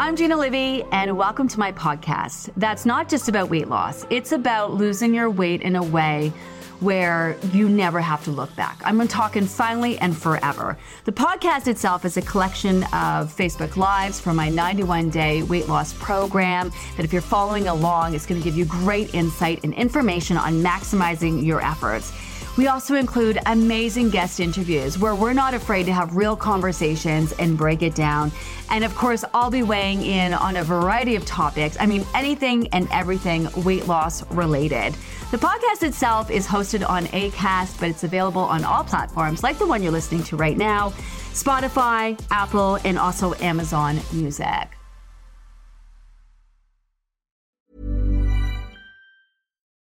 I'm Gina Livy, and welcome to my podcast. That's not just about weight loss, it's about losing your weight in a way where you never have to look back. I'm talking finally and forever. The podcast itself is a collection of Facebook Lives from my 91 day weight loss program that, if you're following along, is going to give you great insight and information on maximizing your efforts. We also include amazing guest interviews where we're not afraid to have real conversations and break it down. And of course, I'll be weighing in on a variety of topics. I mean, anything and everything weight loss related. The podcast itself is hosted on ACAST, but it's available on all platforms like the one you're listening to right now Spotify, Apple, and also Amazon Music.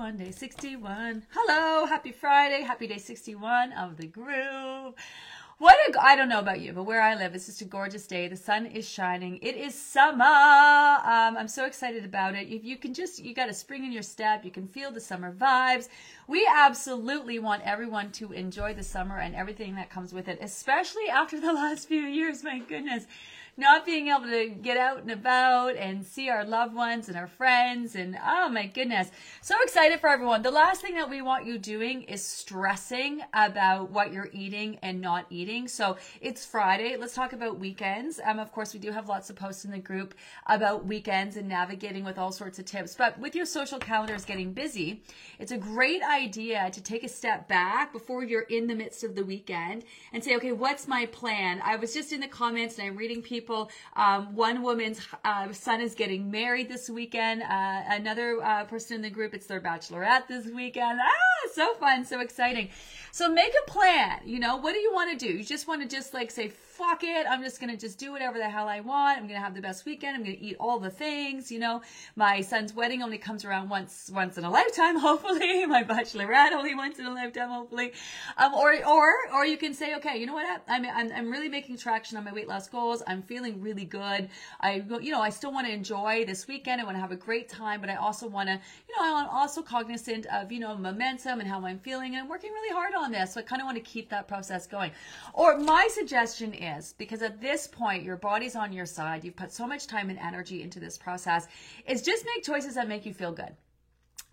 Monday 61. Hello, happy Friday, happy day 61 of the groove. What a, I don't know about you, but where I live, it's just a gorgeous day. The sun is shining. It is summer. Um, I'm so excited about it. If you can just, you got a spring in your step. You can feel the summer vibes. We absolutely want everyone to enjoy the summer and everything that comes with it, especially after the last few years. My goodness not being able to get out and about and see our loved ones and our friends and oh my goodness. So excited for everyone. The last thing that we want you doing is stressing about what you're eating and not eating. So it's friday. Let's talk about weekends. Um of course we do have lots of posts in the group about weekends and navigating with all sorts of tips. But with your social calendars getting busy it's a great idea to take a step back before you're in the midst of the weekend and say okay what's my plan? I was just in the comments and i'm reading people people. Um, one woman's uh, son is getting married this weekend. Uh, another uh, person in the group, it's their bachelorette this weekend. Ah, so fun, so exciting. So make a plan. You know, what do you want to do? You just want to just like say, fuck it. I'm just going to just do whatever the hell I want. I'm going to have the best weekend. I'm going to eat all the things. You know, my son's wedding only comes around once, once in a lifetime, hopefully. My bachelorette only once in a lifetime, hopefully. Um, or, or, or you can say, okay, you know what? I'm, I'm, I'm really making traction on my weight loss goals. I'm feeling really good. I, you know, I still want to enjoy this weekend. I want to have a great time, but I also want to, you know, I'm also cognizant of, you know, momentum and how I'm feeling and I'm working really hard on this. So I kind of want to keep that process going. Or my suggestion is because at this point your body's on your side you've put so much time and energy into this process is just make choices that make you feel good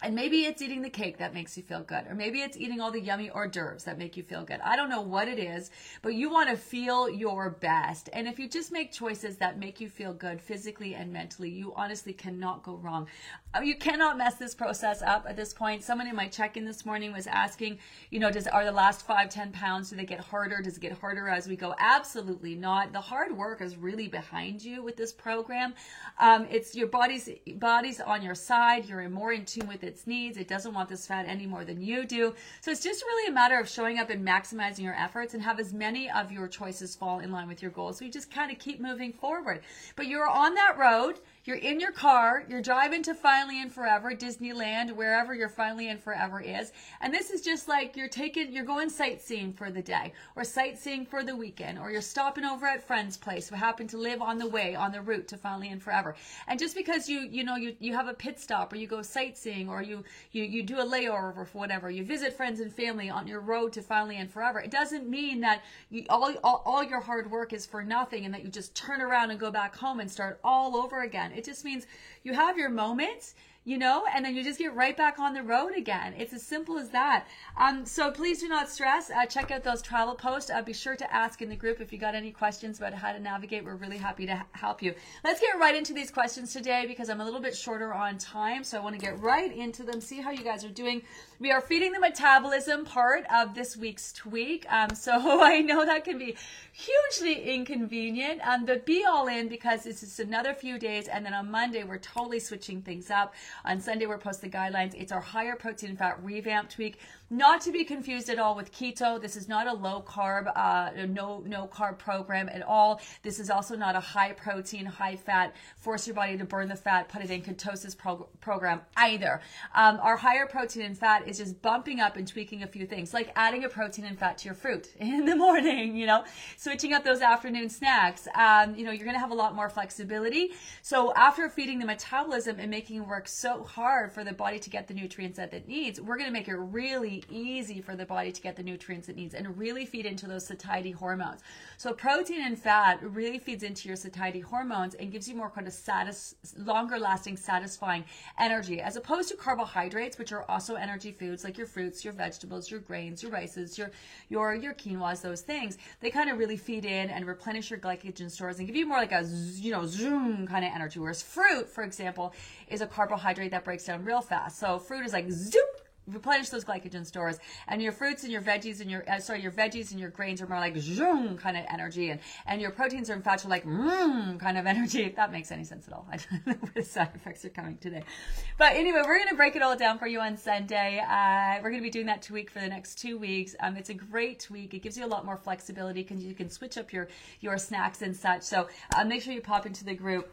and maybe it's eating the cake that makes you feel good, or maybe it's eating all the yummy hors d'oeuvres that make you feel good. I don't know what it is, but you want to feel your best. And if you just make choices that make you feel good physically and mentally, you honestly cannot go wrong. Uh, you cannot mess this process up at this point. Someone in my check in this morning was asking, you know, does are the last five, ten pounds, do they get harder? Does it get harder as we go? Absolutely not. The hard work is really behind you with this program. Um, it's your body's body's on your side. You're more in tune with its needs. It doesn't want this fat any more than you do. So it's just really a matter of showing up and maximizing your efforts and have as many of your choices fall in line with your goals. So you just kind of keep moving forward. But you're on that road. You're in your car, you're driving to Finally and Forever, Disneyland, wherever your Finally and Forever is. And this is just like you're taking, you're going sightseeing for the day or sightseeing for the weekend, or you're stopping over at friend's place who happen to live on the way, on the route to Finally and Forever. And just because you, you know, you, you have a pit stop or you go sightseeing or you, you, you do a layover for whatever, you visit friends and family on your road to Finally and Forever, it doesn't mean that you, all, all, all your hard work is for nothing and that you just turn around and go back home and start all over again. It just means you have your moments you know, and then you just get right back on the road again. It's as simple as that. Um, so please do not stress. Uh, check out those travel posts. Uh, be sure to ask in the group if you got any questions about how to navigate. We're really happy to help you. Let's get right into these questions today because I'm a little bit shorter on time. So I want to get right into them, see how you guys are doing. We are feeding the metabolism part of this week's tweak. Um, so I know that can be hugely inconvenient, um, but be all in because it's just another few days. And then on Monday, we're totally switching things up. On Sunday, we're posting guidelines. It's our higher protein fat revamp tweak. Not to be confused at all with keto. This is not a low carb, uh, no no carb program at all. This is also not a high protein, high fat, force your body to burn the fat, put it in ketosis pro- program either. Um, our higher protein and fat is just bumping up and tweaking a few things, like adding a protein and fat to your fruit in the morning. You know, switching up those afternoon snacks. Um, you know, you're gonna have a lot more flexibility. So after feeding the metabolism and making it work so hard for the body to get the nutrients that it needs, we're gonna make it really easy for the body to get the nutrients it needs and really feed into those satiety hormones. So protein and fat really feeds into your satiety hormones and gives you more kind of satis- longer lasting, satisfying energy as opposed to carbohydrates, which are also energy foods like your fruits, your vegetables, your grains, your rices, your your your quinoas, those things. They kind of really feed in and replenish your glycogen stores and give you more like a you know zoom kind of energy. Whereas fruit, for example, is a carbohydrate that breaks down real fast. So fruit is like zoom replenish those glycogen stores and your fruits and your veggies and your uh, sorry your veggies and your grains are more like zoom kind of energy and and your proteins and fats are like mmm kind of energy if that makes any sense at all. I don't know where the side effects are coming today. But anyway we're going to break it all down for you on sunday. Uh, we're going to be doing that tweak for the next two weeks. Um, it's a great week. It gives you a lot more flexibility because you can switch up your your snacks and such. So uh, make sure you pop into the group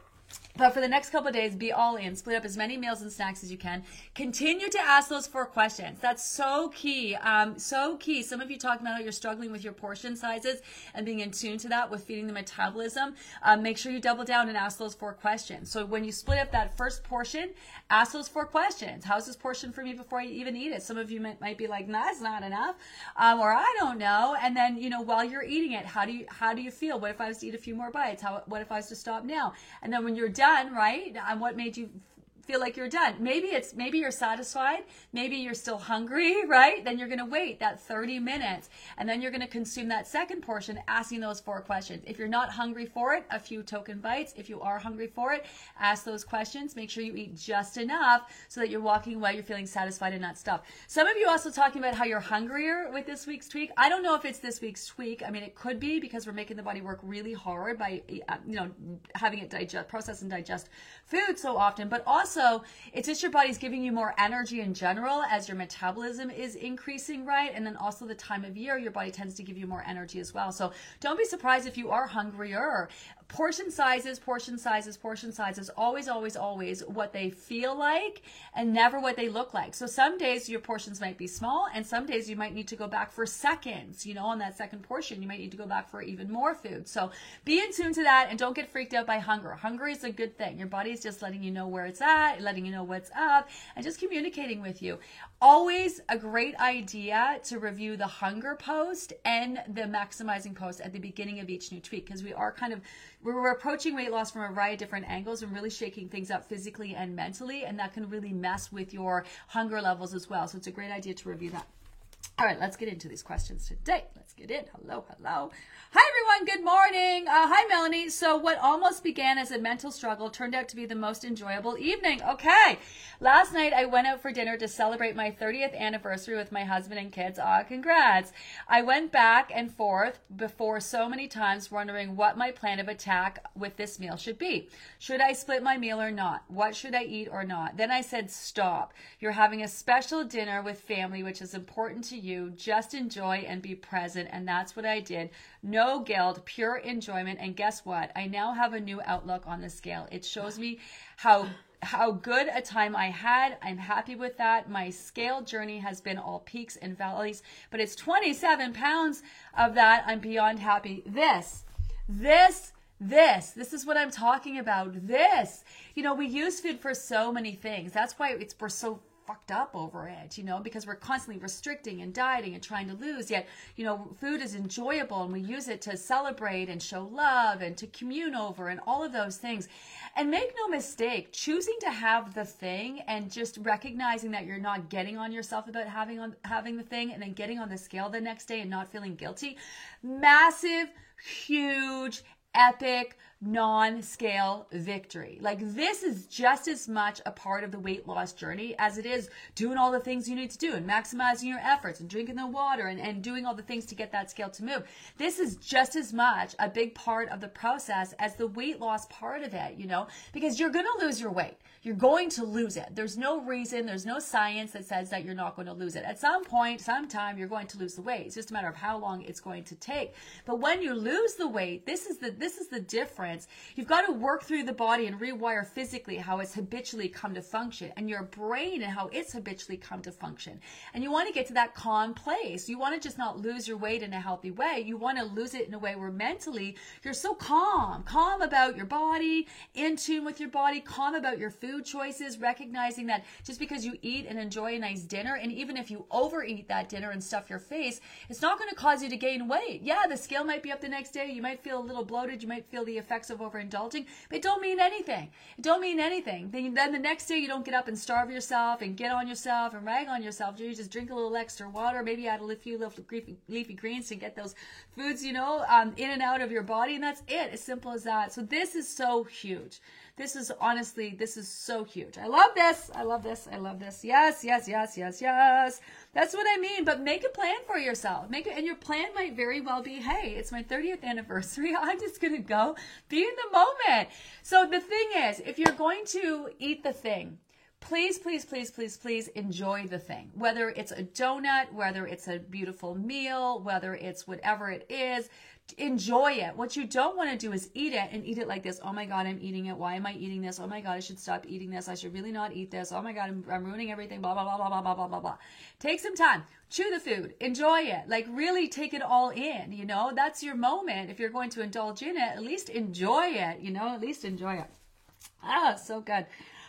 but for the next couple of days, be all in. Split up as many meals and snacks as you can. Continue to ask those four questions. That's so key. Um, so key. Some of you talking about how you're struggling with your portion sizes and being in tune to that with feeding the metabolism. Um, make sure you double down and ask those four questions. So when you split up that first portion, ask those four questions. How's this portion for me before I even eat it? Some of you might, might be like, nah, that's not enough. Um, or I don't know. And then, you know, while you're eating it, how do you, how do you feel? What if I was to eat a few more bites? How, what if I was to stop now? And then when you're done, right? And what made you feel like you're done. Maybe it's maybe you're satisfied, maybe you're still hungry, right? Then you're going to wait that 30 minutes and then you're going to consume that second portion asking those four questions. If you're not hungry for it, a few token bites. If you are hungry for it, ask those questions. Make sure you eat just enough so that you're walking away, you're feeling satisfied and not stuffed. Some of you also talking about how you're hungrier with this week's tweak. I don't know if it's this week's tweak. I mean, it could be because we're making the body work really hard by you know having it digest process and digest food so often, but also it's just your body's giving you more energy in general as your metabolism is increasing, right? And then also the time of year, your body tends to give you more energy as well. So don't be surprised if you are hungrier portion sizes, portion sizes, portion sizes, always, always, always what they feel like and never what they look like. So some days your portions might be small and some days you might need to go back for seconds, you know, on that second portion, you might need to go back for even more food. So be in tune to that and don't get freaked out by hunger. Hunger is a good thing. Your body is just letting you know where it's at, letting you know what's up and just communicating with you. Always a great idea to review the hunger post and the maximizing post at the beginning of each new tweak because we are kind of we're approaching weight loss from a variety of different angles and really shaking things up physically and mentally, and that can really mess with your hunger levels as well. So it's a great idea to review that. All right, let's get into these questions today. Let's get in. Hello, hello. Hi, everyone. Good morning. Uh, hi, Melanie. So, what almost began as a mental struggle turned out to be the most enjoyable evening. Okay. Last night, I went out for dinner to celebrate my 30th anniversary with my husband and kids. Ah, congrats. I went back and forth before so many times wondering what my plan of attack with this meal should be. Should I split my meal or not? What should I eat or not? Then I said, stop. You're having a special dinner with family, which is important to you. Just enjoy and be present. And that's what I did. No guilt, pure enjoyment. And guess what? I now have a new outlook on the scale. It shows me how how good a time I had. I'm happy with that. My scale journey has been all peaks and valleys, but it's 27 pounds of that. I'm beyond happy. This, this, this, this is what I'm talking about. This, you know, we use food for so many things. That's why it's we're so fucked up over it, you know, because we're constantly restricting and dieting and trying to lose. Yet, you know, food is enjoyable and we use it to celebrate and show love and to commune over and all of those things. And make no mistake, choosing to have the thing and just recognizing that you're not getting on yourself about having on having the thing and then getting on the scale the next day and not feeling guilty. Massive, huge, epic non scale victory. Like, this is just as much a part of the weight loss journey as it is doing all the things you need to do and maximizing your efforts and drinking the water and, and doing all the things to get that scale to move. This is just as much a big part of the process as the weight loss part of it, you know, because you're going to lose your weight. You're going to lose it. There's no reason, there's no science that says that you're not going to lose it. At some point, sometime, you're going to lose the weight. It's just a matter of how long it's going to take. But when you lose the weight, this is the this is the difference. You've got to work through the body and rewire physically how it's habitually come to function, and your brain and how it's habitually come to function. And you want to get to that calm place. You want to just not lose your weight in a healthy way. You want to lose it in a way where mentally you're so calm, calm about your body, in tune with your body, calm about your food food choices, recognizing that just because you eat and enjoy a nice dinner, and even if you overeat that dinner and stuff your face, it's not going to cause you to gain weight. Yeah, the scale might be up the next day. You might feel a little bloated. You might feel the effects of overindulging, but it don't mean anything. It don't mean anything. Then, then the next day you don't get up and starve yourself and get on yourself and rag on yourself. You just drink a little extra water, maybe add a few little leafy greens to get those foods, you know, um, in and out of your body, and that's it. As simple as that. So this is so huge. This is honestly, this is so huge. I love this. I love this. I love this. Yes, yes, yes, yes, yes. That's what I mean. But make a plan for yourself. Make it, and your plan might very well be, hey, it's my 30th anniversary. I'm just gonna go be in the moment. So the thing is, if you're going to eat the thing, please, please, please, please, please enjoy the thing. Whether it's a donut, whether it's a beautiful meal, whether it's whatever it is, enjoy it. What you don't want to do is eat it and eat it like this. Oh my God, I'm eating it. Why am I eating this? Oh my God, I should stop eating this. I should really not eat this. Oh my God, I'm, I'm ruining everything. Blah, blah, blah, blah, blah, blah, blah, blah. Take some time. Chew the food. Enjoy it. Like really take it all in. You know, that's your moment. If you're going to indulge in it, at least enjoy it. You know, at least enjoy it. Ah, so good.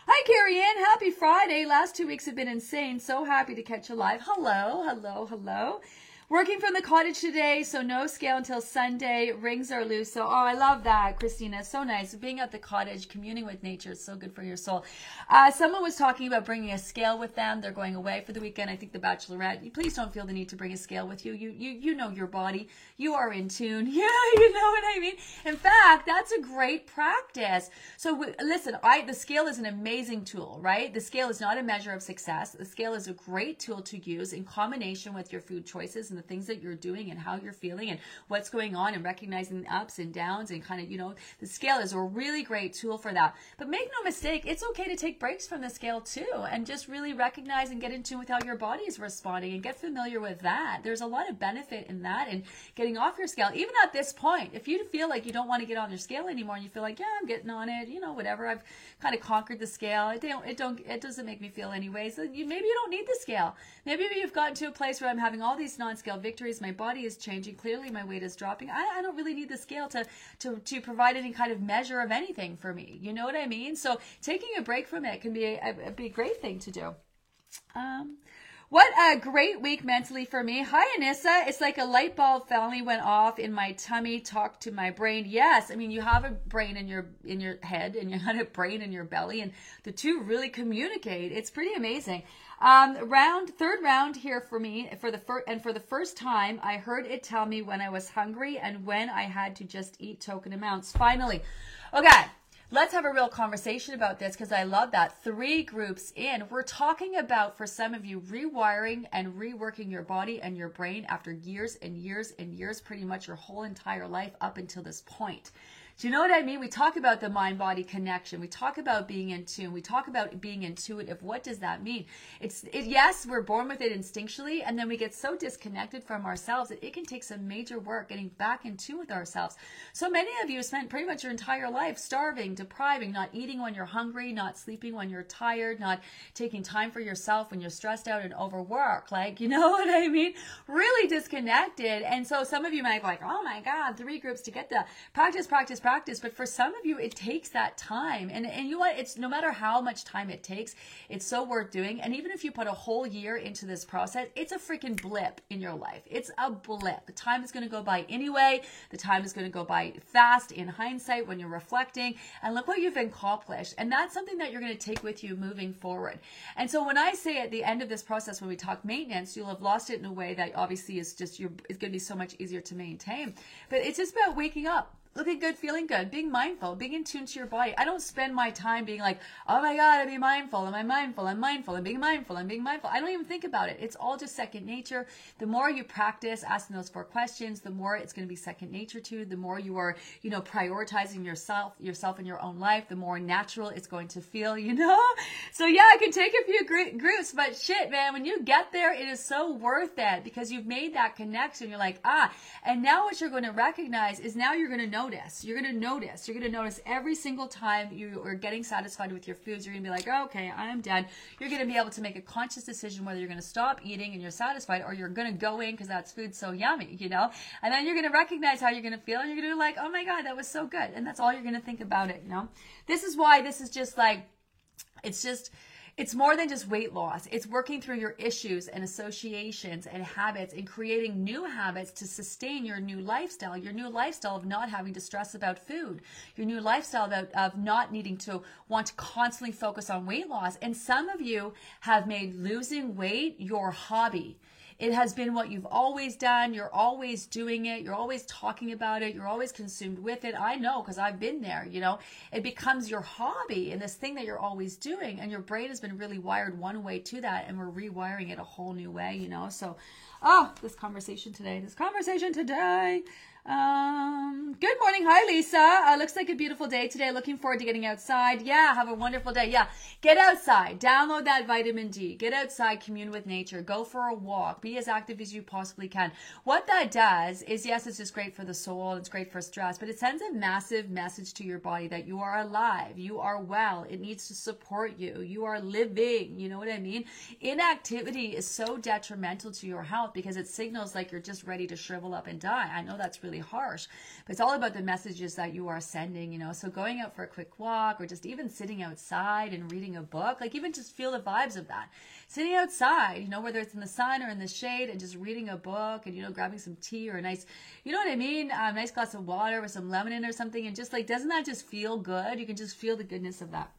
Hi, Carrie Ann. Happy Friday. Last two weeks have been insane. So happy to catch you live. Hello, hello, hello. Working from the cottage today, so no scale until Sunday. Rings are loose. So, oh, I love that, Christina. So nice. Being at the cottage, communing with nature is so good for your soul. Uh, someone was talking about bringing a scale with them. They're going away for the weekend. I think the Bachelorette. Please don't feel the need to bring a scale with you. You, you, you know your body. You are in tune. Yeah, you know what I mean. In fact, that's a great practice. So, w- listen, I the scale is an amazing tool, right? The scale is not a measure of success. The scale is a great tool to use in combination with your food choices and the things that you're doing and how you're feeling and what's going on and recognizing the ups and downs and kind of, you know, the scale is a really great tool for that. But make no mistake, it's okay to take breaks from the scale too and just really recognize and get in tune with how your body is responding and get familiar with that. There's a lot of benefit in that and getting off your scale. Even at this point, if you feel like you don't want to get on your scale anymore and you feel like, yeah, I'm getting on it, you know, whatever, I've kind of conquered the scale. It don't, it don't, it doesn't make me feel anyways. So you, maybe you don't need the scale. Maybe you've gotten to a place where I'm having all these non-scale victories. My body is changing. Clearly, my weight is dropping. I, I don't really need the scale to, to, to provide any kind of measure of anything for me. You know what I mean? So taking a break from it can be a, a, a great thing to do. Um, what a great week mentally for me. Hi, Anissa. It's like a light bulb finally went off in my tummy, talked to my brain. Yes, I mean you have a brain in your in your head and you have a brain in your belly, and the two really communicate. It's pretty amazing. Um, round third round here for me for the first and for the first time, I heard it tell me when I was hungry and when I had to just eat token amounts. Finally, okay. Let's have a real conversation about this because I love that. Three groups in. We're talking about, for some of you, rewiring and reworking your body and your brain after years and years and years, pretty much your whole entire life up until this point. Do you know what I mean? We talk about the mind body connection. We talk about being in tune. We talk about being intuitive. What does that mean? It's it, yes, we're born with it instinctually, and then we get so disconnected from ourselves that it can take some major work getting back in tune with ourselves. So many of you spent pretty much your entire life starving, depriving, not eating when you're hungry, not sleeping when you're tired, not taking time for yourself when you're stressed out and overworked. Like, you know what I mean? Really disconnected. And so some of you might be like, oh my God, three groups to get the practice, practice, practice. But for some of you, it takes that time. And, and you know what? It's no matter how much time it takes, it's so worth doing. And even if you put a whole year into this process, it's a freaking blip in your life. It's a blip. The time is going to go by anyway. The time is going to go by fast in hindsight when you're reflecting. And look what you've accomplished. And that's something that you're going to take with you moving forward. And so when I say at the end of this process, when we talk maintenance, you'll have lost it in a way that obviously is just, you're, it's going to be so much easier to maintain. But it's just about waking up looking good, feeling good, being mindful, being in tune to your body. I don't spend my time being like, oh my God, I'm being mindful. Am I mindful? I'm mindful. I'm being mindful. I'm being mindful. I don't even think about it. It's all just second nature. The more you practice asking those four questions, the more it's going to be second nature to you. The more you are, you know, prioritizing yourself, yourself in your own life, the more natural it's going to feel, you know? So yeah, I can take a few groups, but shit, man, when you get there, it is so worth it because you've made that connection. You're like, ah, and now what you're going to recognize is now you're going to know notice. You're going to notice. You're going to notice every single time you are getting satisfied with your foods. You're going to be like, oh, okay, I'm done. You're going to be able to make a conscious decision whether you're going to stop eating and you're satisfied or you're going to go in because that's food so yummy, you know? And then you're going to recognize how you're going to feel and you're going to be like, oh my God, that was so good. And that's all you're going to think about it, you know? This is why this is just like, it's just, it's more than just weight loss. It's working through your issues and associations and habits and creating new habits to sustain your new lifestyle, your new lifestyle of not having to stress about food, your new lifestyle of, of not needing to want to constantly focus on weight loss. And some of you have made losing weight your hobby. It has been what you've always done. You're always doing it. You're always talking about it. You're always consumed with it. I know because I've been there, you know. It becomes your hobby and this thing that you're always doing. And your brain has been really wired one way to that. And we're rewiring it a whole new way, you know. So, oh, this conversation today, this conversation today. Um, good morning. Hi, Lisa. Uh, looks like a beautiful day today. Looking forward to getting outside. Yeah, have a wonderful day. Yeah, get outside. Download that vitamin D. Get outside, commune with nature. Go for a walk. Be as active as you possibly can. What that does is, yes, it's just great for the soul. It's great for stress, but it sends a massive message to your body that you are alive. You are well. It needs to support you. You are living. You know what I mean? Inactivity is so detrimental to your health because it signals like you're just ready to shrivel up and die. I know that's really really harsh. But it's all about the messages that you are sending, you know. So going out for a quick walk or just even sitting outside and reading a book, like even just feel the vibes of that. Sitting outside, you know, whether it's in the sun or in the shade and just reading a book and, you know, grabbing some tea or a nice, you know what I mean? A nice glass of water with some lemon in or something. And just like, doesn't that just feel good? You can just feel the goodness of that.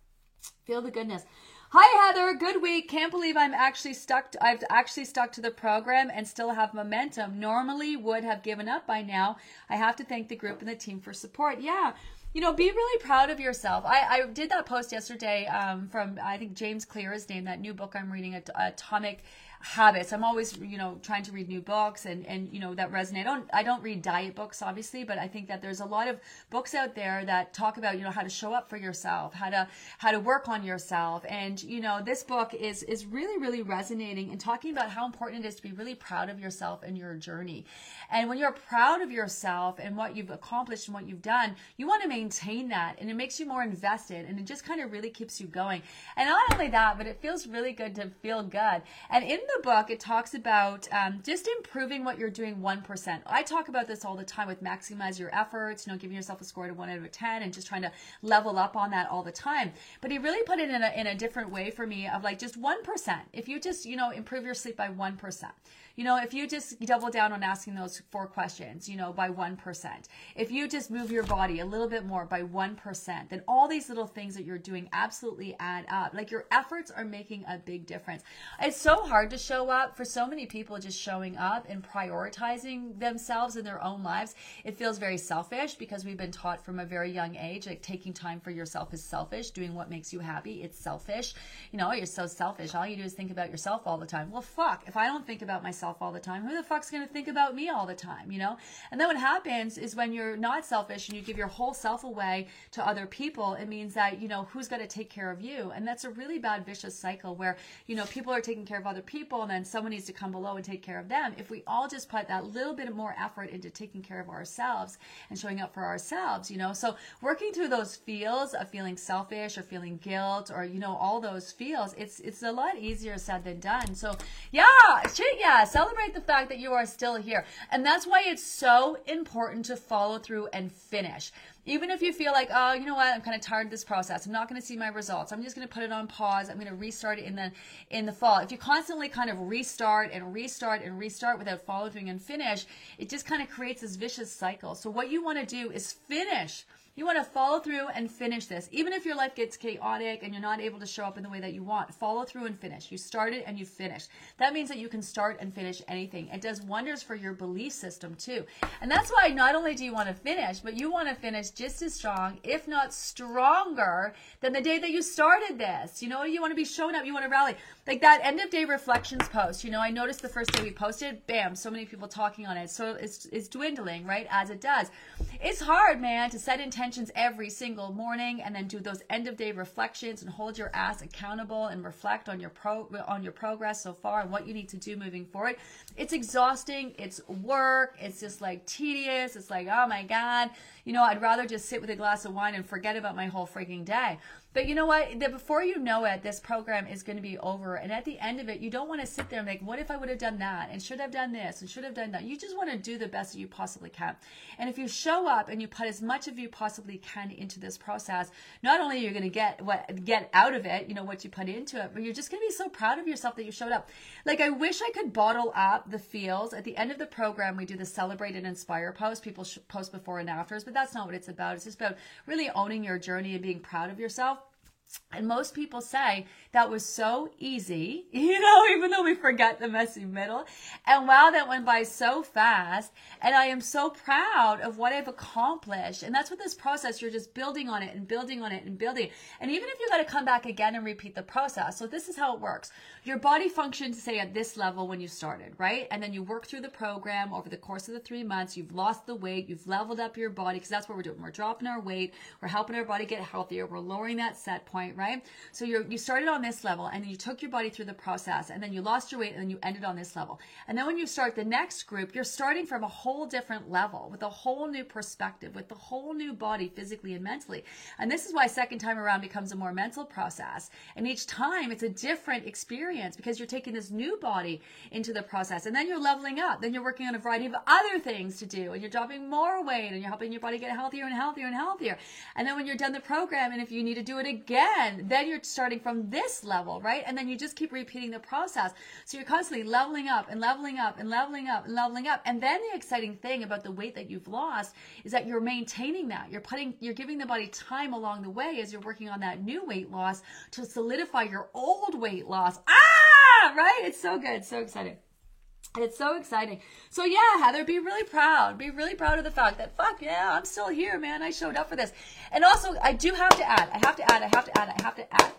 Feel the goodness. Hi Heather, good week. Can't believe I'm actually stuck. To, I've actually stuck to the program and still have momentum. Normally would have given up by now. I have to thank the group and the team for support. Yeah, you know, be really proud of yourself. I, I did that post yesterday um, from I think James Clear's name, that new book I'm reading, Atomic habits. I'm always, you know, trying to read new books and, and, you know, that resonate. I don't, I don't read diet books, obviously, but I think that there's a lot of books out there that talk about, you know, how to show up for yourself, how to, how to work on yourself. And, you know, this book is, is really, really resonating and talking about how important it is to be really proud of yourself and your journey. And when you're proud of yourself and what you've accomplished and what you've done, you want to maintain that and it makes you more invested and it just kind of really keeps you going. And not only that, but it feels really good to feel good. And in the book, it talks about um, just improving what you're doing 1%. I talk about this all the time with maximize your efforts, you know, giving yourself a score to 1 out of 10 and just trying to level up on that all the time. But he really put it in a, in a different way for me of like just 1%. If you just, you know, improve your sleep by 1%. You know, if you just double down on asking those four questions, you know, by 1%, if you just move your body a little bit more by 1%, then all these little things that you're doing absolutely add up. Like your efforts are making a big difference. It's so hard to show up for so many people just showing up and prioritizing themselves in their own lives. It feels very selfish because we've been taught from a very young age, like taking time for yourself is selfish, doing what makes you happy, it's selfish. You know, you're so selfish. All you do is think about yourself all the time. Well, fuck, if I don't think about myself, myself all the time. Who the fuck's going to think about me all the time, you know? And then what happens is when you're not selfish and you give your whole self away to other people, it means that, you know, who's going to take care of you? And that's a really bad vicious cycle where, you know, people are taking care of other people and then someone needs to come below and take care of them. If we all just put that little bit more effort into taking care of ourselves and showing up for ourselves, you know? So working through those feels of feeling selfish or feeling guilt or, you know, all those feels, it's, it's a lot easier said than done. So yeah, shit, yeah, celebrate the fact that you are still here. And that's why it's so important to follow through and finish. Even if you feel like, oh, you know what, I'm kind of tired of this process. I'm not going to see my results. I'm just going to put it on pause. I'm going to restart it in the in the fall. If you constantly kind of restart and restart and restart without following and finish, it just kind of creates this vicious cycle. So what you want to do is finish You want to follow through and finish this. Even if your life gets chaotic and you're not able to show up in the way that you want, follow through and finish. You started and you finished. That means that you can start and finish anything. It does wonders for your belief system too. And that's why not only do you want to finish, but you want to finish just as strong, if not stronger, than the day that you started this. You know, you want to be showing up, you want to rally. Like that end of day reflections post, you know, I noticed the first day we posted, bam, so many people talking on it. So it's, it's dwindling, right? As it does. It's hard, man, to set intentions every single morning and then do those end of day reflections and hold your ass accountable and reflect on your pro on your progress so far and what you need to do moving forward. It's exhausting, it's work, it's just like tedious. It's like, oh my God, you know, I'd rather just sit with a glass of wine and forget about my whole freaking day. But you know what? That before you know it, this program is going to be over. And at the end of it, you don't want to sit there and like, what if I would have done that? And should have done this and should have done that. You just want to do the best that you possibly can. And if you show up and you put as much of you possibly can into this process, not only are you're going to get what get out of it, you know, what you put into it, but you're just going to be so proud of yourself that you showed up. Like I wish I could bottle up the feels. At the end of the program, we do the celebrate and inspire post. People post before and afters, but that's not what it's about. It's just about really owning your journey and being proud of yourself. And most people say that was so easy, you know, even though we forget the messy middle. And wow, that went by so fast. And I am so proud of what I've accomplished. And that's what this process, you're just building on it and building on it and building. And even if you got to come back again and repeat the process. So this is how it works. Your body functions, say, at this level when you started, right? And then you work through the program over the course of the three months. You've lost the weight. You've leveled up your body because that's what we're doing. We're dropping our weight. We're helping our body get healthier. We're lowering that set point, right? So you you started on this level and then you took your body through the process and then you lost your weight and then you ended on this level. And then when you start the next group, you're starting from a whole different level with a whole new perspective, with the whole new body physically and mentally. And this is why second time around becomes a more mental process. And each time it's a different experience because you're taking this new body into the process and then you're leveling up. Then you're working on a variety of other things to do and you're dropping more weight and you're helping your body get healthier and healthier and healthier. And then when you're done the program and if you need to do it again, then you're starting from this level, right? And then you just keep repeating the process. So you're constantly leveling up and leveling up and leveling up and leveling up. And then the exciting thing about the weight that you've lost is that you're maintaining that. You're putting, you're giving the body time along the way as you're working on that new weight loss to solidify your old weight loss. Ah, right? It's so good. So exciting. It's so exciting. So yeah, Heather, be really proud. Be really proud of the fact that fuck yeah, I'm still here, man. I showed up for this. And also, I do have to add. I have to add. I have to add. I have to add.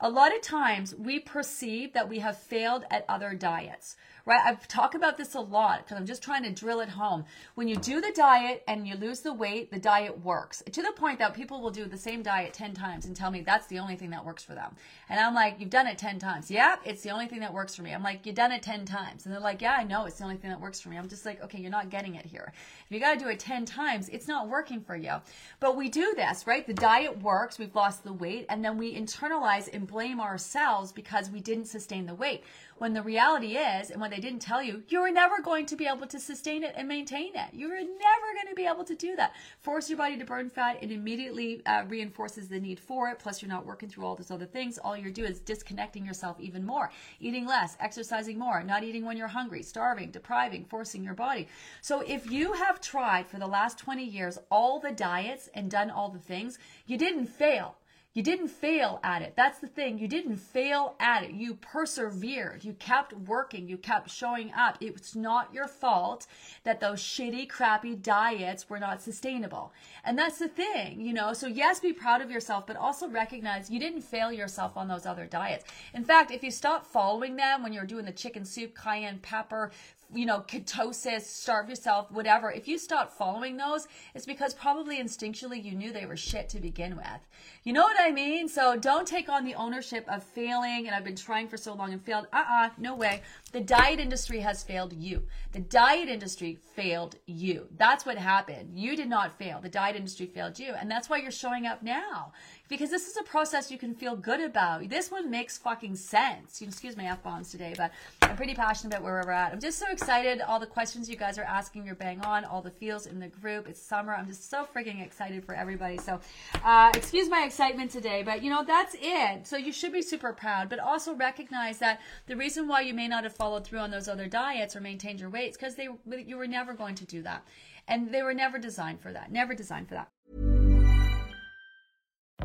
A lot of times we perceive that we have failed at other diets right? I've talked about this a lot because I'm just trying to drill it home. When you do the diet and you lose the weight, the diet works to the point that people will do the same diet 10 times and tell me that's the only thing that works for them. And I'm like, you've done it 10 times. Yeah, it's the only thing that works for me. I'm like, you've done it 10 times. And they're like, yeah, I know it's the only thing that works for me. I'm just like, okay, you're not getting it here. If you got to do it 10 times, it's not working for you. But we do this, right? The diet works. We've lost the weight and then we internalize and blame ourselves because we didn't sustain the weight. When the reality is, and when they didn't tell you, you're never going to be able to sustain it and maintain it. You're never going to be able to do that. Force your body to burn fat, it immediately uh, reinforces the need for it. Plus, you're not working through all those other things. All you're doing is disconnecting yourself even more, eating less, exercising more, not eating when you're hungry, starving, depriving, forcing your body. So, if you have tried for the last 20 years all the diets and done all the things, you didn't fail you didn't fail at it. That's the thing. You didn't fail at it. You persevered. You kept working. You kept showing up. It's not your fault that those shitty, crappy diets were not sustainable. And that's the thing, you know. So, yes, be proud of yourself, but also recognize you didn't fail yourself on those other diets. In fact, if you stop following them when you're doing the chicken soup, cayenne pepper, you know, ketosis, starve yourself, whatever, if you stop following those, it's because probably instinctually you knew they were shit to begin with. You know what I mean? So don't take on the ownership of failing and I've been trying for so long and failed. Uh uh no way. The diet industry has failed you. The diet industry failed you. That's what happened. You did not fail. The diet industry failed you. And that's why you're showing up now because this is a process you can feel good about. This one makes fucking sense. Excuse my F bombs today, but I'm pretty passionate about where we're at. I'm just so excited. All the questions you guys are asking, you're bang on. All the feels in the group. It's summer. I'm just so freaking excited for everybody. So, uh, excuse my excitement today, but you know, that's it. So you should be super proud, but also recognize that the reason why you may not have followed through on those other diets or maintained your weights because they you were never going to do that. And they were never designed for that. Never designed for that.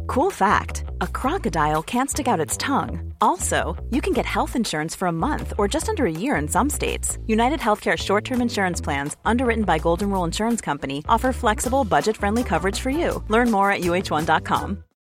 Cool fact a crocodile can't stick out its tongue. Also, you can get health insurance for a month or just under a year in some states. United Healthcare short term insurance plans, underwritten by Golden Rule Insurance Company, offer flexible, budget friendly coverage for you. Learn more at uh1.com.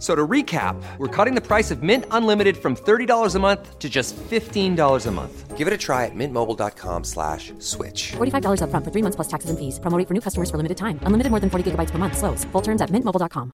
So to recap, we're cutting the price of Mint Unlimited from $30 a month to just $15 a month. Give it a try at mintmobile.com slash switch. $45 up front for three months plus taxes and fees. Promoting for new customers for limited time. Unlimited more than 40 gigabytes per month. Slows. Full terms at mintmobile.com.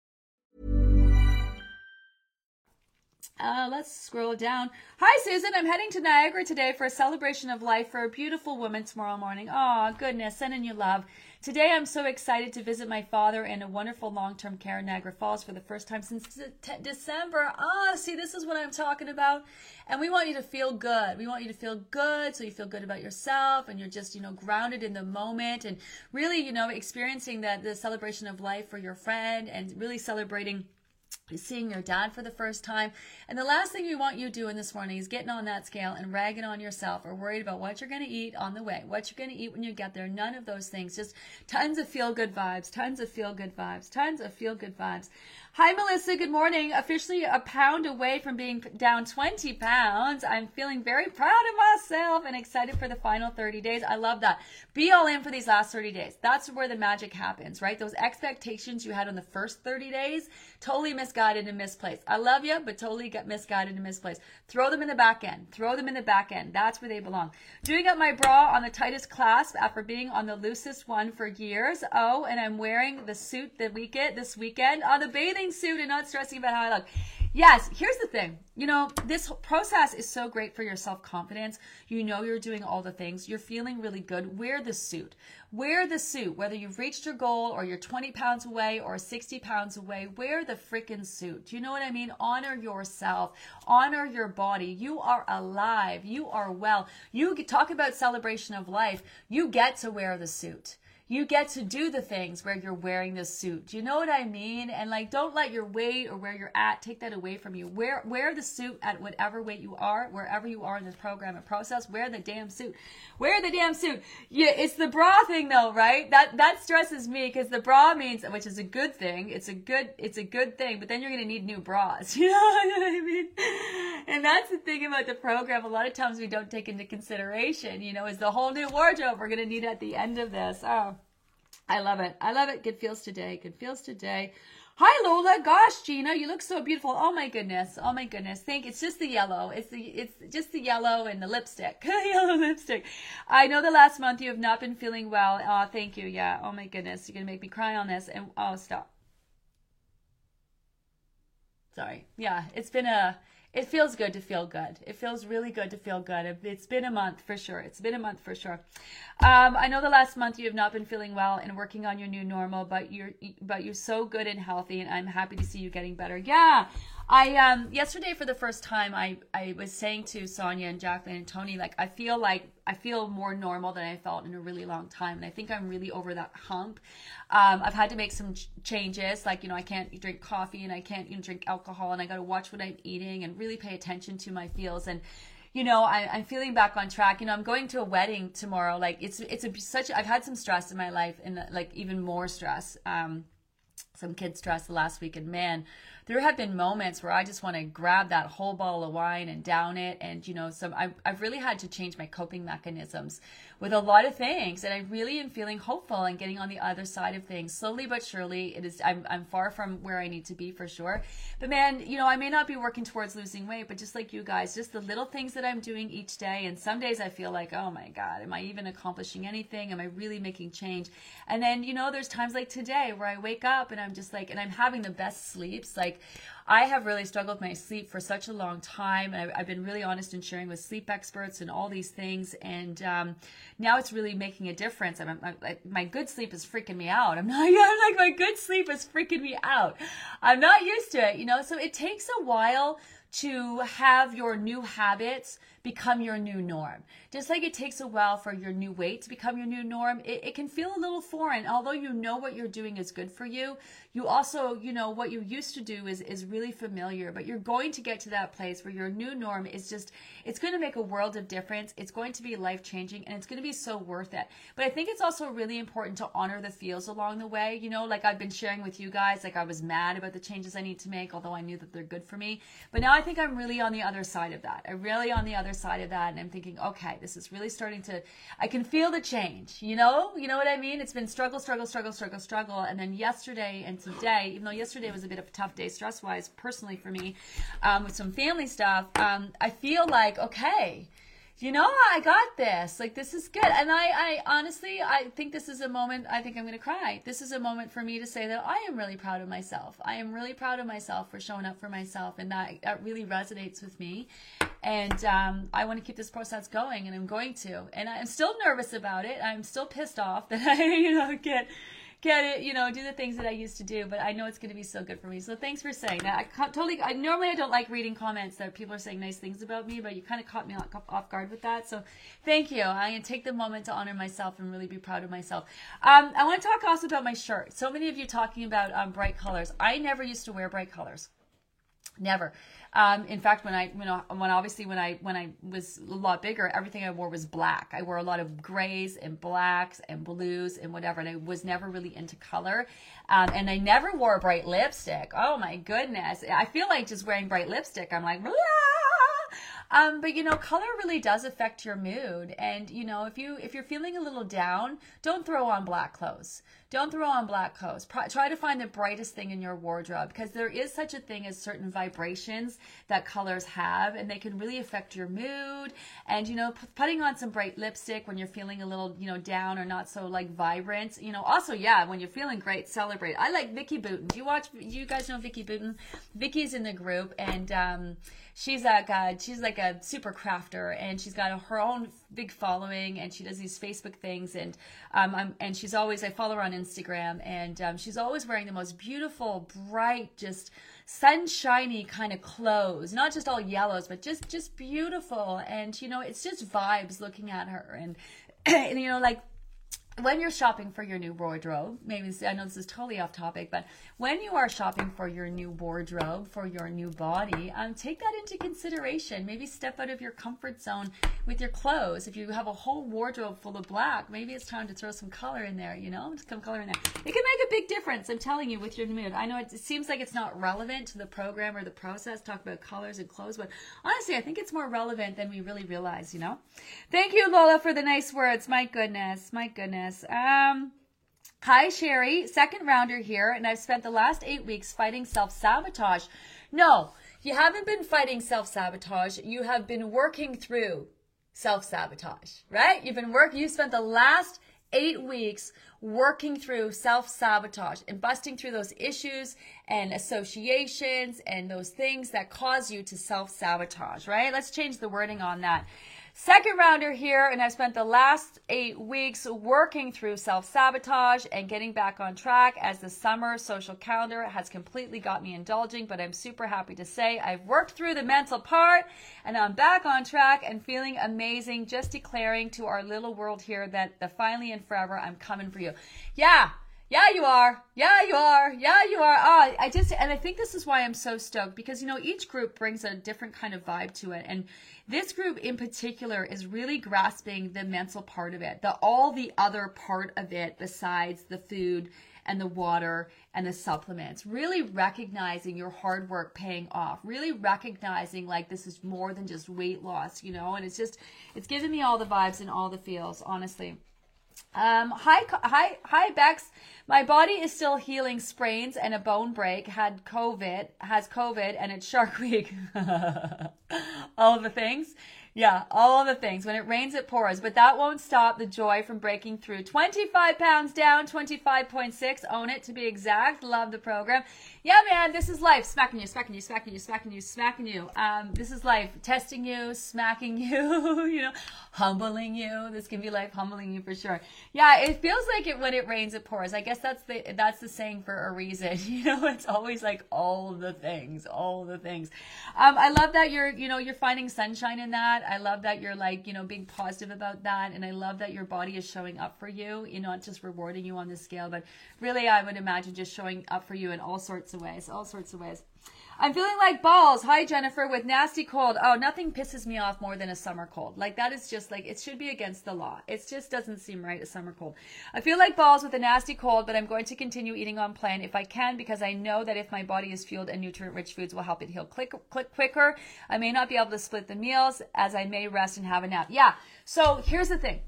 Uh, let's scroll down. Hi, Susan. I'm heading to Niagara today for a celebration of life for a beautiful woman tomorrow morning. Oh, goodness. Sending you love. Today, I'm so excited to visit my father in a wonderful long term care in Niagara Falls for the first time since de- December. Ah, see, this is what I'm talking about. And we want you to feel good. We want you to feel good so you feel good about yourself and you're just, you know, grounded in the moment and really, you know, experiencing that the celebration of life for your friend and really celebrating seeing your dad for the first time. And the last thing we want you doing this morning is getting on that scale and ragging on yourself or worried about what you're going to eat on the way, what you're going to eat when you get there. None of those things. Just tons of feel good vibes, tons of feel good vibes, tons of feel good vibes. Hi, Melissa. Good morning. Officially a pound away from being down 20 pounds. I'm feeling very proud of myself and excited for the final 30 days. I love that. Be all in for these last 30 days. That's where the magic happens, right? Those expectations you had on the first 30 days, totally misguided and misplaced. I love you, but totally got misguided and misplaced. Throw them in the back end. Throw them in the back end. That's where they belong. Doing up my bra on the tightest clasp after being on the loosest one for years. Oh, and I'm wearing the suit the weekend this weekend on the bathing suit and not stressing about how I look. Yes, here's the thing. You know, this process is so great for your self confidence. You know you're doing all the things. You're feeling really good. Wear the suit. Wear the suit. Whether you've reached your goal or you're 20 pounds away or 60 pounds away, wear the freaking suit. Do you know what I mean? Honor yourself. Honor your body. You are alive. You are well. You talk about celebration of life. You get to wear the suit you get to do the things where you're wearing this suit. Do you know what I mean? And like, don't let your weight or where you're at take that away from you. Wear wear the suit at whatever weight you are, wherever you are in this program and process. Wear the damn suit. Wear the damn suit. Yeah, it's the bra thing though, right? That that stresses me because the bra means, which is a good thing. It's a good it's a good thing. But then you're gonna need new bras. You know what I mean? And that's the thing about the program. A lot of times we don't take into consideration. You know, is the whole new wardrobe we're gonna need at the end of this. Oh. I love it. I love it. Good feels today. Good feels today. Hi Lola. Gosh, Gina, you look so beautiful. Oh my goodness. Oh my goodness. Thank. It's just the yellow. It's the. It's just the yellow and the lipstick. yellow lipstick. I know the last month you have not been feeling well. Oh, thank you. Yeah. Oh my goodness. You're gonna make me cry on this. And oh, stop. Sorry. Yeah. It's been a it feels good to feel good. It feels really good to feel good. It's been a month for sure. It's been a month for sure. Um, I know the last month you have not been feeling well and working on your new normal, but you're but you're so good and healthy, and I'm happy to see you getting better. Yeah, I um yesterday for the first time I I was saying to Sonia and Jacqueline and Tony like I feel like I feel more normal than I felt in a really long time and I think I'm really over that hump. Um, I've had to make some ch- changes like you know I can't drink coffee and I can't even drink alcohol and I got to watch what I'm eating and really pay attention to my feels and you know I, I'm feeling back on track. You know I'm going to a wedding tomorrow. Like it's it's a, such I've had some stress in my life and like even more stress. Um, some kid stress the last week and man there have been moments where I just want to grab that whole bottle of wine and down it. And, you know, some, I've, I've really had to change my coping mechanisms with a lot of things. And I really am feeling hopeful and getting on the other side of things slowly but surely. It is, I'm, I'm far from where I need to be for sure. But man, you know, I may not be working towards losing weight, but just like you guys, just the little things that I'm doing each day. And some days I feel like, oh my God, am I even accomplishing anything? Am I really making change? And then, you know, there's times like today where I wake up and I'm just like, and I'm having the best sleeps. Like, I have really struggled with my sleep for such a long time. And I've, I've been really honest in sharing with sleep experts and all these things. And um, now it's really making a difference. I'm, I'm, my good sleep is freaking me out. I'm not, I'm like, my good sleep is freaking me out. I'm not used to it, you know? So it takes a while to have your new habits become your new norm. Just like it takes a while for your new weight to become your new norm, it, it can feel a little foreign. Although you know what you're doing is good for you, you also, you know, what you used to do is, is really familiar, but you're going to get to that place where your new norm is just, it's going to make a world of difference. It's going to be life changing and it's going to be so worth it. But I think it's also really important to honor the feels along the way. You know, like I've been sharing with you guys, like I was mad about the changes I need to make, although I knew that they're good for me. But now I think I'm really on the other side of that. I'm really on the other side of that. And I'm thinking, okay, this is really starting to, I can feel the change, you know, you know what I mean? It's been struggle, struggle, struggle, struggle, struggle. And then yesterday and today, even though yesterday was a bit of a tough day stress wise, personally for me, um, with some family stuff, um, I feel like, okay, you know, I got this. Like this is good. And I, I honestly, I think this is a moment. I think I'm going to cry. This is a moment for me to say that I am really proud of myself. I am really proud of myself for showing up for myself, and that that really resonates with me. And um, I want to keep this process going, and I'm going to. And I'm still nervous about it. I'm still pissed off that I, you know, get get it, you know, do the things that I used to do, but I know it's going to be so good for me. So thanks for saying that. I totally, I normally I don't like reading comments that people are saying nice things about me, but you kind of caught me off guard with that. So thank you. I'm going to take the moment to honor myself and really be proud of myself. Um, I want to talk also about my shirt. So many of you talking about um, bright colors. I never used to wear bright colors. Never. Um, in fact, when I, you know, when obviously when I when I was a lot bigger, everything I wore was black. I wore a lot of grays and blacks and blues and whatever, and I was never really into color. Um, and I never wore bright lipstick. Oh my goodness, I feel like just wearing bright lipstick. I'm like. Um, but you know, color really does affect your mood. And you know, if you if you're feeling a little down, don't throw on black clothes. Don't throw on black clothes. Pro- try to find the brightest thing in your wardrobe because there is such a thing as certain vibrations that colors have, and they can really affect your mood. And you know, p- putting on some bright lipstick when you're feeling a little, you know, down or not so like vibrant. You know, also yeah, when you're feeling great, celebrate. I like Vicki Boutin. Do you watch? You guys know Vicki Boutin? Vicki's in the group, and um, she's like a, she's like a super crafter and she's got a, her own big following and she does these Facebook things and um I'm, and she's always I follow her on Instagram and um, she's always wearing the most beautiful bright just sunshiny kind of clothes. Not just all yellows but just just beautiful. And you know it's just vibes looking at her. And, and you know like when you're shopping for your new wardrobe, maybe I know this is totally off topic, but when you are shopping for your new wardrobe, for your new body, um, take that into consideration. Maybe step out of your comfort zone with your clothes. If you have a whole wardrobe full of black, maybe it's time to throw some color in there, you know, some color in there. It can make a big difference, I'm telling you, with your mood. I know it, it seems like it's not relevant to the program or the process, talk about colors and clothes, but honestly, I think it's more relevant than we really realize, you know? Thank you, Lola, for the nice words. My goodness, my goodness. Um, Hi, Sherry. Second rounder here, and I've spent the last eight weeks fighting self sabotage. No, you haven't been fighting self sabotage. You have been working through self sabotage, right? You've been working, you spent the last eight weeks working through self sabotage and busting through those issues and associations and those things that cause you to self sabotage, right? Let's change the wording on that. Second rounder here, and I've spent the last eight weeks working through self sabotage and getting back on track as the summer social calendar has completely got me indulging. But I'm super happy to say I've worked through the mental part and I'm back on track and feeling amazing. Just declaring to our little world here that the finally and forever I'm coming for you. Yeah, yeah, you are. Yeah, you are. Yeah, you are. Ah, I just, and I think this is why I'm so stoked because, you know, each group brings a different kind of vibe to it. And this group in particular is really grasping the mental part of it, the all the other part of it besides the food and the water and the supplements. Really recognizing your hard work paying off. Really recognizing like this is more than just weight loss, you know, and it's just, it's giving me all the vibes and all the feels, honestly. Um, hi, hi, hi, Bex. My body is still healing sprains and a bone break. Had COVID, has COVID, and it's Shark Week. All the things. Yeah, all the things. When it rains, it pours. But that won't stop the joy from breaking through. 25 pounds down, 25.6. Own it to be exact. Love the program. Yeah, man, this is life. Smacking you, smacking you, smacking you, smacking you, smacking you. Um, this is life. Testing you, smacking you, you know, humbling you. This can be life humbling you for sure. Yeah, it feels like it when it rains, it pours. I guess that's the that's the saying for a reason. You know, it's always like all the things, all the things. Um, I love that you're, you know, you're finding sunshine in that. I love that you're like, you know, being positive about that. And I love that your body is showing up for you, you know, not just rewarding you on the scale, but really, I would imagine just showing up for you in all sorts of ways, all sorts of ways. I'm feeling like balls. Hi, Jennifer, with nasty cold. Oh, nothing pisses me off more than a summer cold. Like, that is just like, it should be against the law. It just doesn't seem right, a summer cold. I feel like balls with a nasty cold, but I'm going to continue eating on plan if I can because I know that if my body is fueled and nutrient rich foods will help it heal click, click quicker. I may not be able to split the meals as I may rest and have a nap. Yeah. So here's the thing.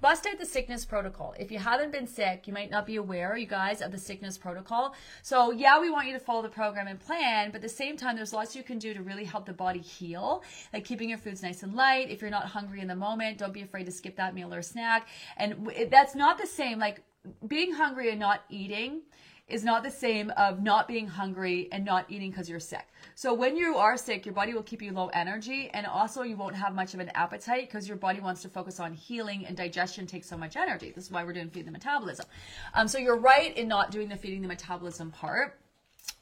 Bust out the sickness protocol. If you haven't been sick, you might not be aware, you guys, of the sickness protocol. So yeah, we want you to follow the program and plan, but at the same time, there's lots you can do to really help the body heal, like keeping your foods nice and light. If you're not hungry in the moment, don't be afraid to skip that meal or snack. And that's not the same, like being hungry and not eating is not the same of not being hungry and not eating because you're sick. So when you are sick, your body will keep you low energy and also you won't have much of an appetite because your body wants to focus on healing and digestion takes so much energy. This is why we're doing feed the metabolism. Um, so you're right in not doing the feeding the metabolism part.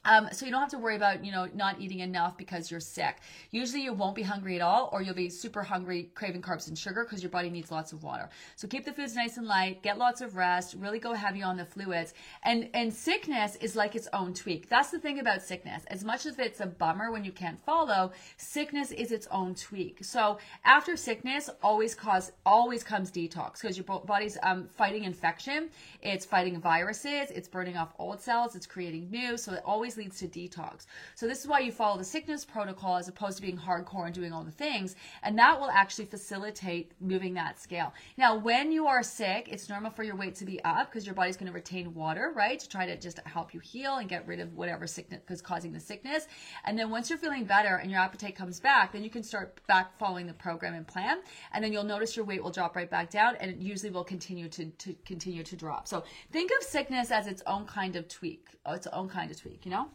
Um, so you don't have to worry about, you know, not eating enough because you're sick. Usually you won't be hungry at all, or you'll be super hungry, craving carbs and sugar because your body needs lots of water. So keep the foods nice and light, get lots of rest, really go heavy on the fluids. And and sickness is like its own tweak. That's the thing about sickness. As much as it's a bummer when you can't follow, sickness is its own tweak. So after sickness, always cause always comes detox because your body's um, fighting infection, it's fighting viruses, it's burning off old cells, it's creating new. So it always leads to detox. So this is why you follow the sickness protocol as opposed to being hardcore and doing all the things. And that will actually facilitate moving that scale. Now, when you are sick, it's normal for your weight to be up because your body's going to retain water, right? To try to just help you heal and get rid of whatever sickness is causing the sickness. And then once you're feeling better and your appetite comes back, then you can start back following the program and plan. And then you'll notice your weight will drop right back down and it usually will continue to, to continue to drop. So think of sickness as its own kind of tweak, uh, its own kind of tweak, you know?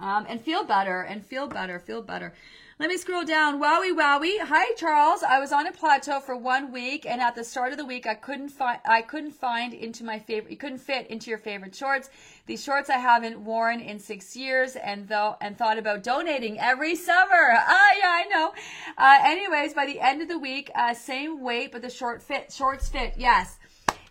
Um, and feel better and feel better, feel better. Let me scroll down. Wowie wowie. Hi Charles. I was on a plateau for one week and at the start of the week I couldn't find I couldn't find into my favorite you couldn't fit into your favorite shorts. These shorts I haven't worn in six years and though and thought about donating every summer. Ah yeah, I know. Uh, anyways, by the end of the week, uh, same weight but the short fit shorts fit. Yes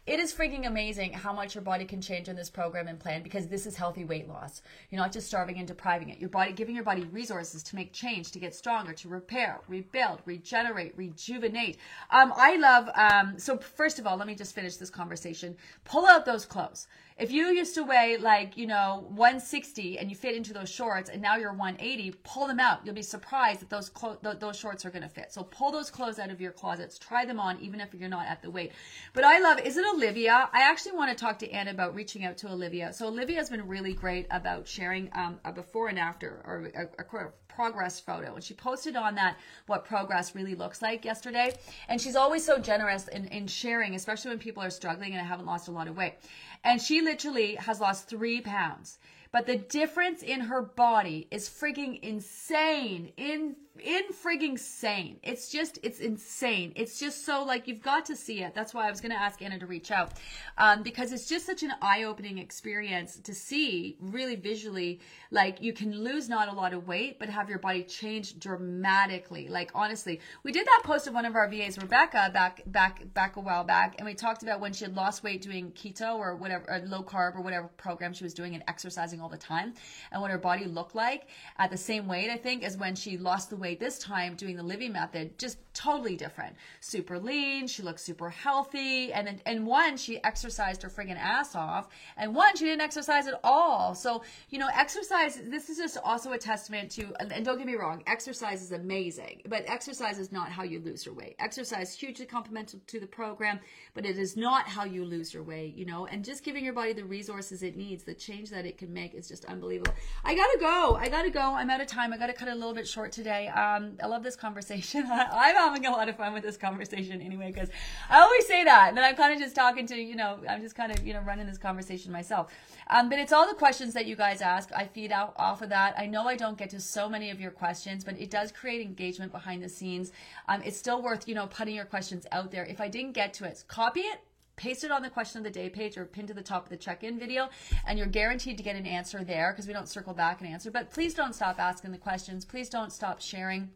it is freaking amazing how much your body can change in this program and plan because this is healthy weight loss. You're not just starving and depriving it. Your body, giving your body resources to make change, to get stronger, to repair, rebuild, regenerate, rejuvenate. Um, I love, um, so first of all, let me just finish this conversation. Pull out those clothes. If you used to weigh like, you know, 160 and you fit into those shorts and now you're 180, pull them out. You'll be surprised that those clo- th- those shorts are going to fit. So pull those clothes out of your closets. Try them on even if you're not at the weight. But I love, is it Olivia? I actually want to talk to Anne about reaching out to Olivia. So Olivia has been really great about sharing um, a before and after or a, a progress photo and she posted on that what progress really looks like yesterday and she's always so generous in, in sharing especially when people are struggling and haven't lost a lot of weight and she literally has lost three pounds. But the difference in her body is freaking insane. In in frigging sane. It's just, it's insane. It's just so like you've got to see it. That's why I was going to ask Anna to reach out um, because it's just such an eye opening experience to see really visually. Like you can lose not a lot of weight, but have your body change dramatically. Like honestly, we did that post of one of our VAs, Rebecca, back back back a while back, and we talked about when she had lost weight doing keto or whatever, or low carb or whatever program she was doing and exercising all the time, and what her body looked like at the same weight. I think as when she lost the weight this time doing the Livy method, just totally different. Super lean, she looks super healthy, and and one she exercised her friggin' ass off, and one she didn't exercise at all. So you know, exercise. This is just also a testament to. And don't get me wrong, exercise is amazing, but exercise is not how you lose your weight. Exercise hugely complementary to the program, but it is not how you lose your weight. You know, and just giving your body the resources it needs, the change that it can make is just unbelievable. I gotta go. I gotta go. I'm out of time. I gotta cut it a little bit short today. Um, I love this conversation. I'm having a lot of fun with this conversation anyway, because I always say that. And then I'm kind of just talking to, you know, I'm just kind of, you know, running this conversation myself. Um, but it's all the questions that you guys ask. I feed out off of that. I know I don't get to so many of your questions, but it does create engagement behind the scenes. Um, it's still worth, you know, putting your questions out there. If I didn't get to it, copy it, paste it on the question of the day page or pin to the top of the check-in video and you're guaranteed to get an answer there because we don't circle back and answer. But please don't stop asking the questions. Please don't stop sharing.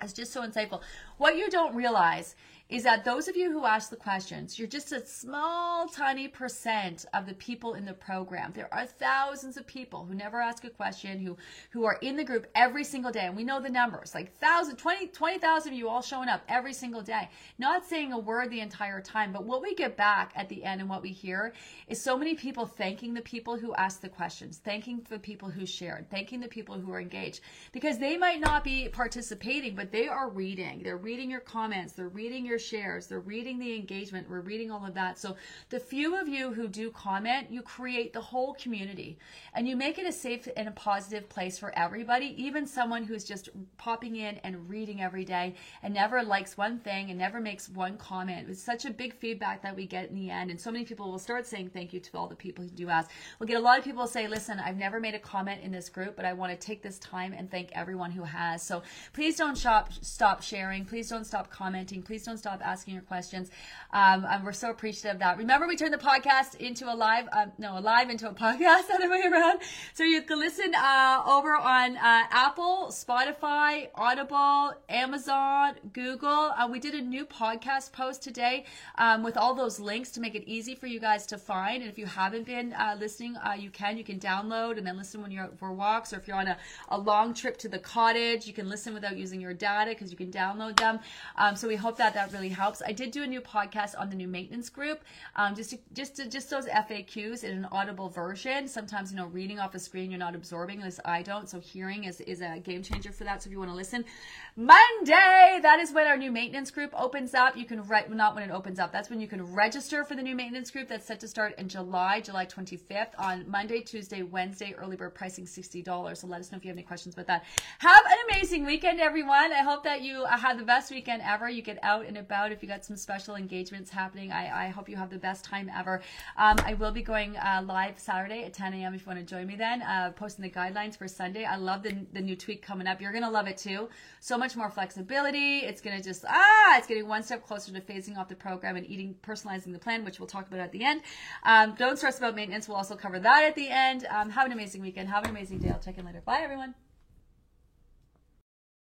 It's just so insightful. What you don't realize is that those of you who ask the questions, you're just a small, tiny percent of the people in the program. There are thousands of people who never ask a question, who who are in the group every single day, and we know the numbers, like thousand, 20, 20,000 of you all showing up every single day, not saying a word the entire time. But what we get back at the end and what we hear is so many people thanking the people who asked the questions, thanking the people who shared, thanking the people who are engaged, because they might not be participating, but they are reading. They're reading your comments, they're reading your shares, they're reading the engagement, we're reading all of that. So the few of you who do comment, you create the whole community and you make it a safe and a positive place for everybody, even someone who's just popping in and reading every day and never likes one thing and never makes one comment. It's such a big feedback that we get in the end. And so many people will start saying thank you to all the people who do ask. We'll get a lot of people say, listen, I've never made a comment in this group, but I want to take this time and thank everyone who has. So please don't shop, stop sharing. Please don't stop commenting. Please don't stop asking your questions. Um, and we're so appreciative of that. Remember, we turned the podcast into a live, uh, no, a live into a podcast, the other way around. So you can listen uh, over on uh, Apple, Spotify, Audible, Amazon, Google. Uh, we did a new podcast post today um, with all those links to make it easy for you guys to find. And if you haven't been uh, listening, uh, you can. You can download and then listen when you're out for walks, or if you're on a, a long trip to the cottage, you can listen without using your data because you can download them. Um, so we hope that that really helps. I did do a new podcast on the new maintenance group, um, just to, just to, just those FAQs in an audible version. Sometimes you know reading off a screen you're not absorbing, as I don't. So hearing is is a game changer for that. So if you want to listen, Monday that is when our new maintenance group opens up. You can re- not when it opens up. That's when you can register for the new maintenance group. That's set to start in July, July 25th on Monday, Tuesday, Wednesday. Early bird pricing sixty dollars. So let us know if you have any questions about that. Have an amazing weekend, everyone. I hope that you uh, have the best weekend ever. You get out and about. If you got some special engagements happening, I, I hope you have the best time ever. Um, I will be going uh, live Saturday at 10 a.m. if you want to join me then, uh, posting the guidelines for Sunday. I love the, the new tweak coming up. You're going to love it too. So much more flexibility. It's going to just, ah, it's getting one step closer to phasing off the program and eating, personalizing the plan, which we'll talk about at the end. Um, don't stress about maintenance. We'll also cover that at the end. Um, have an amazing weekend. Have an amazing day. I'll check in later. Bye, everyone.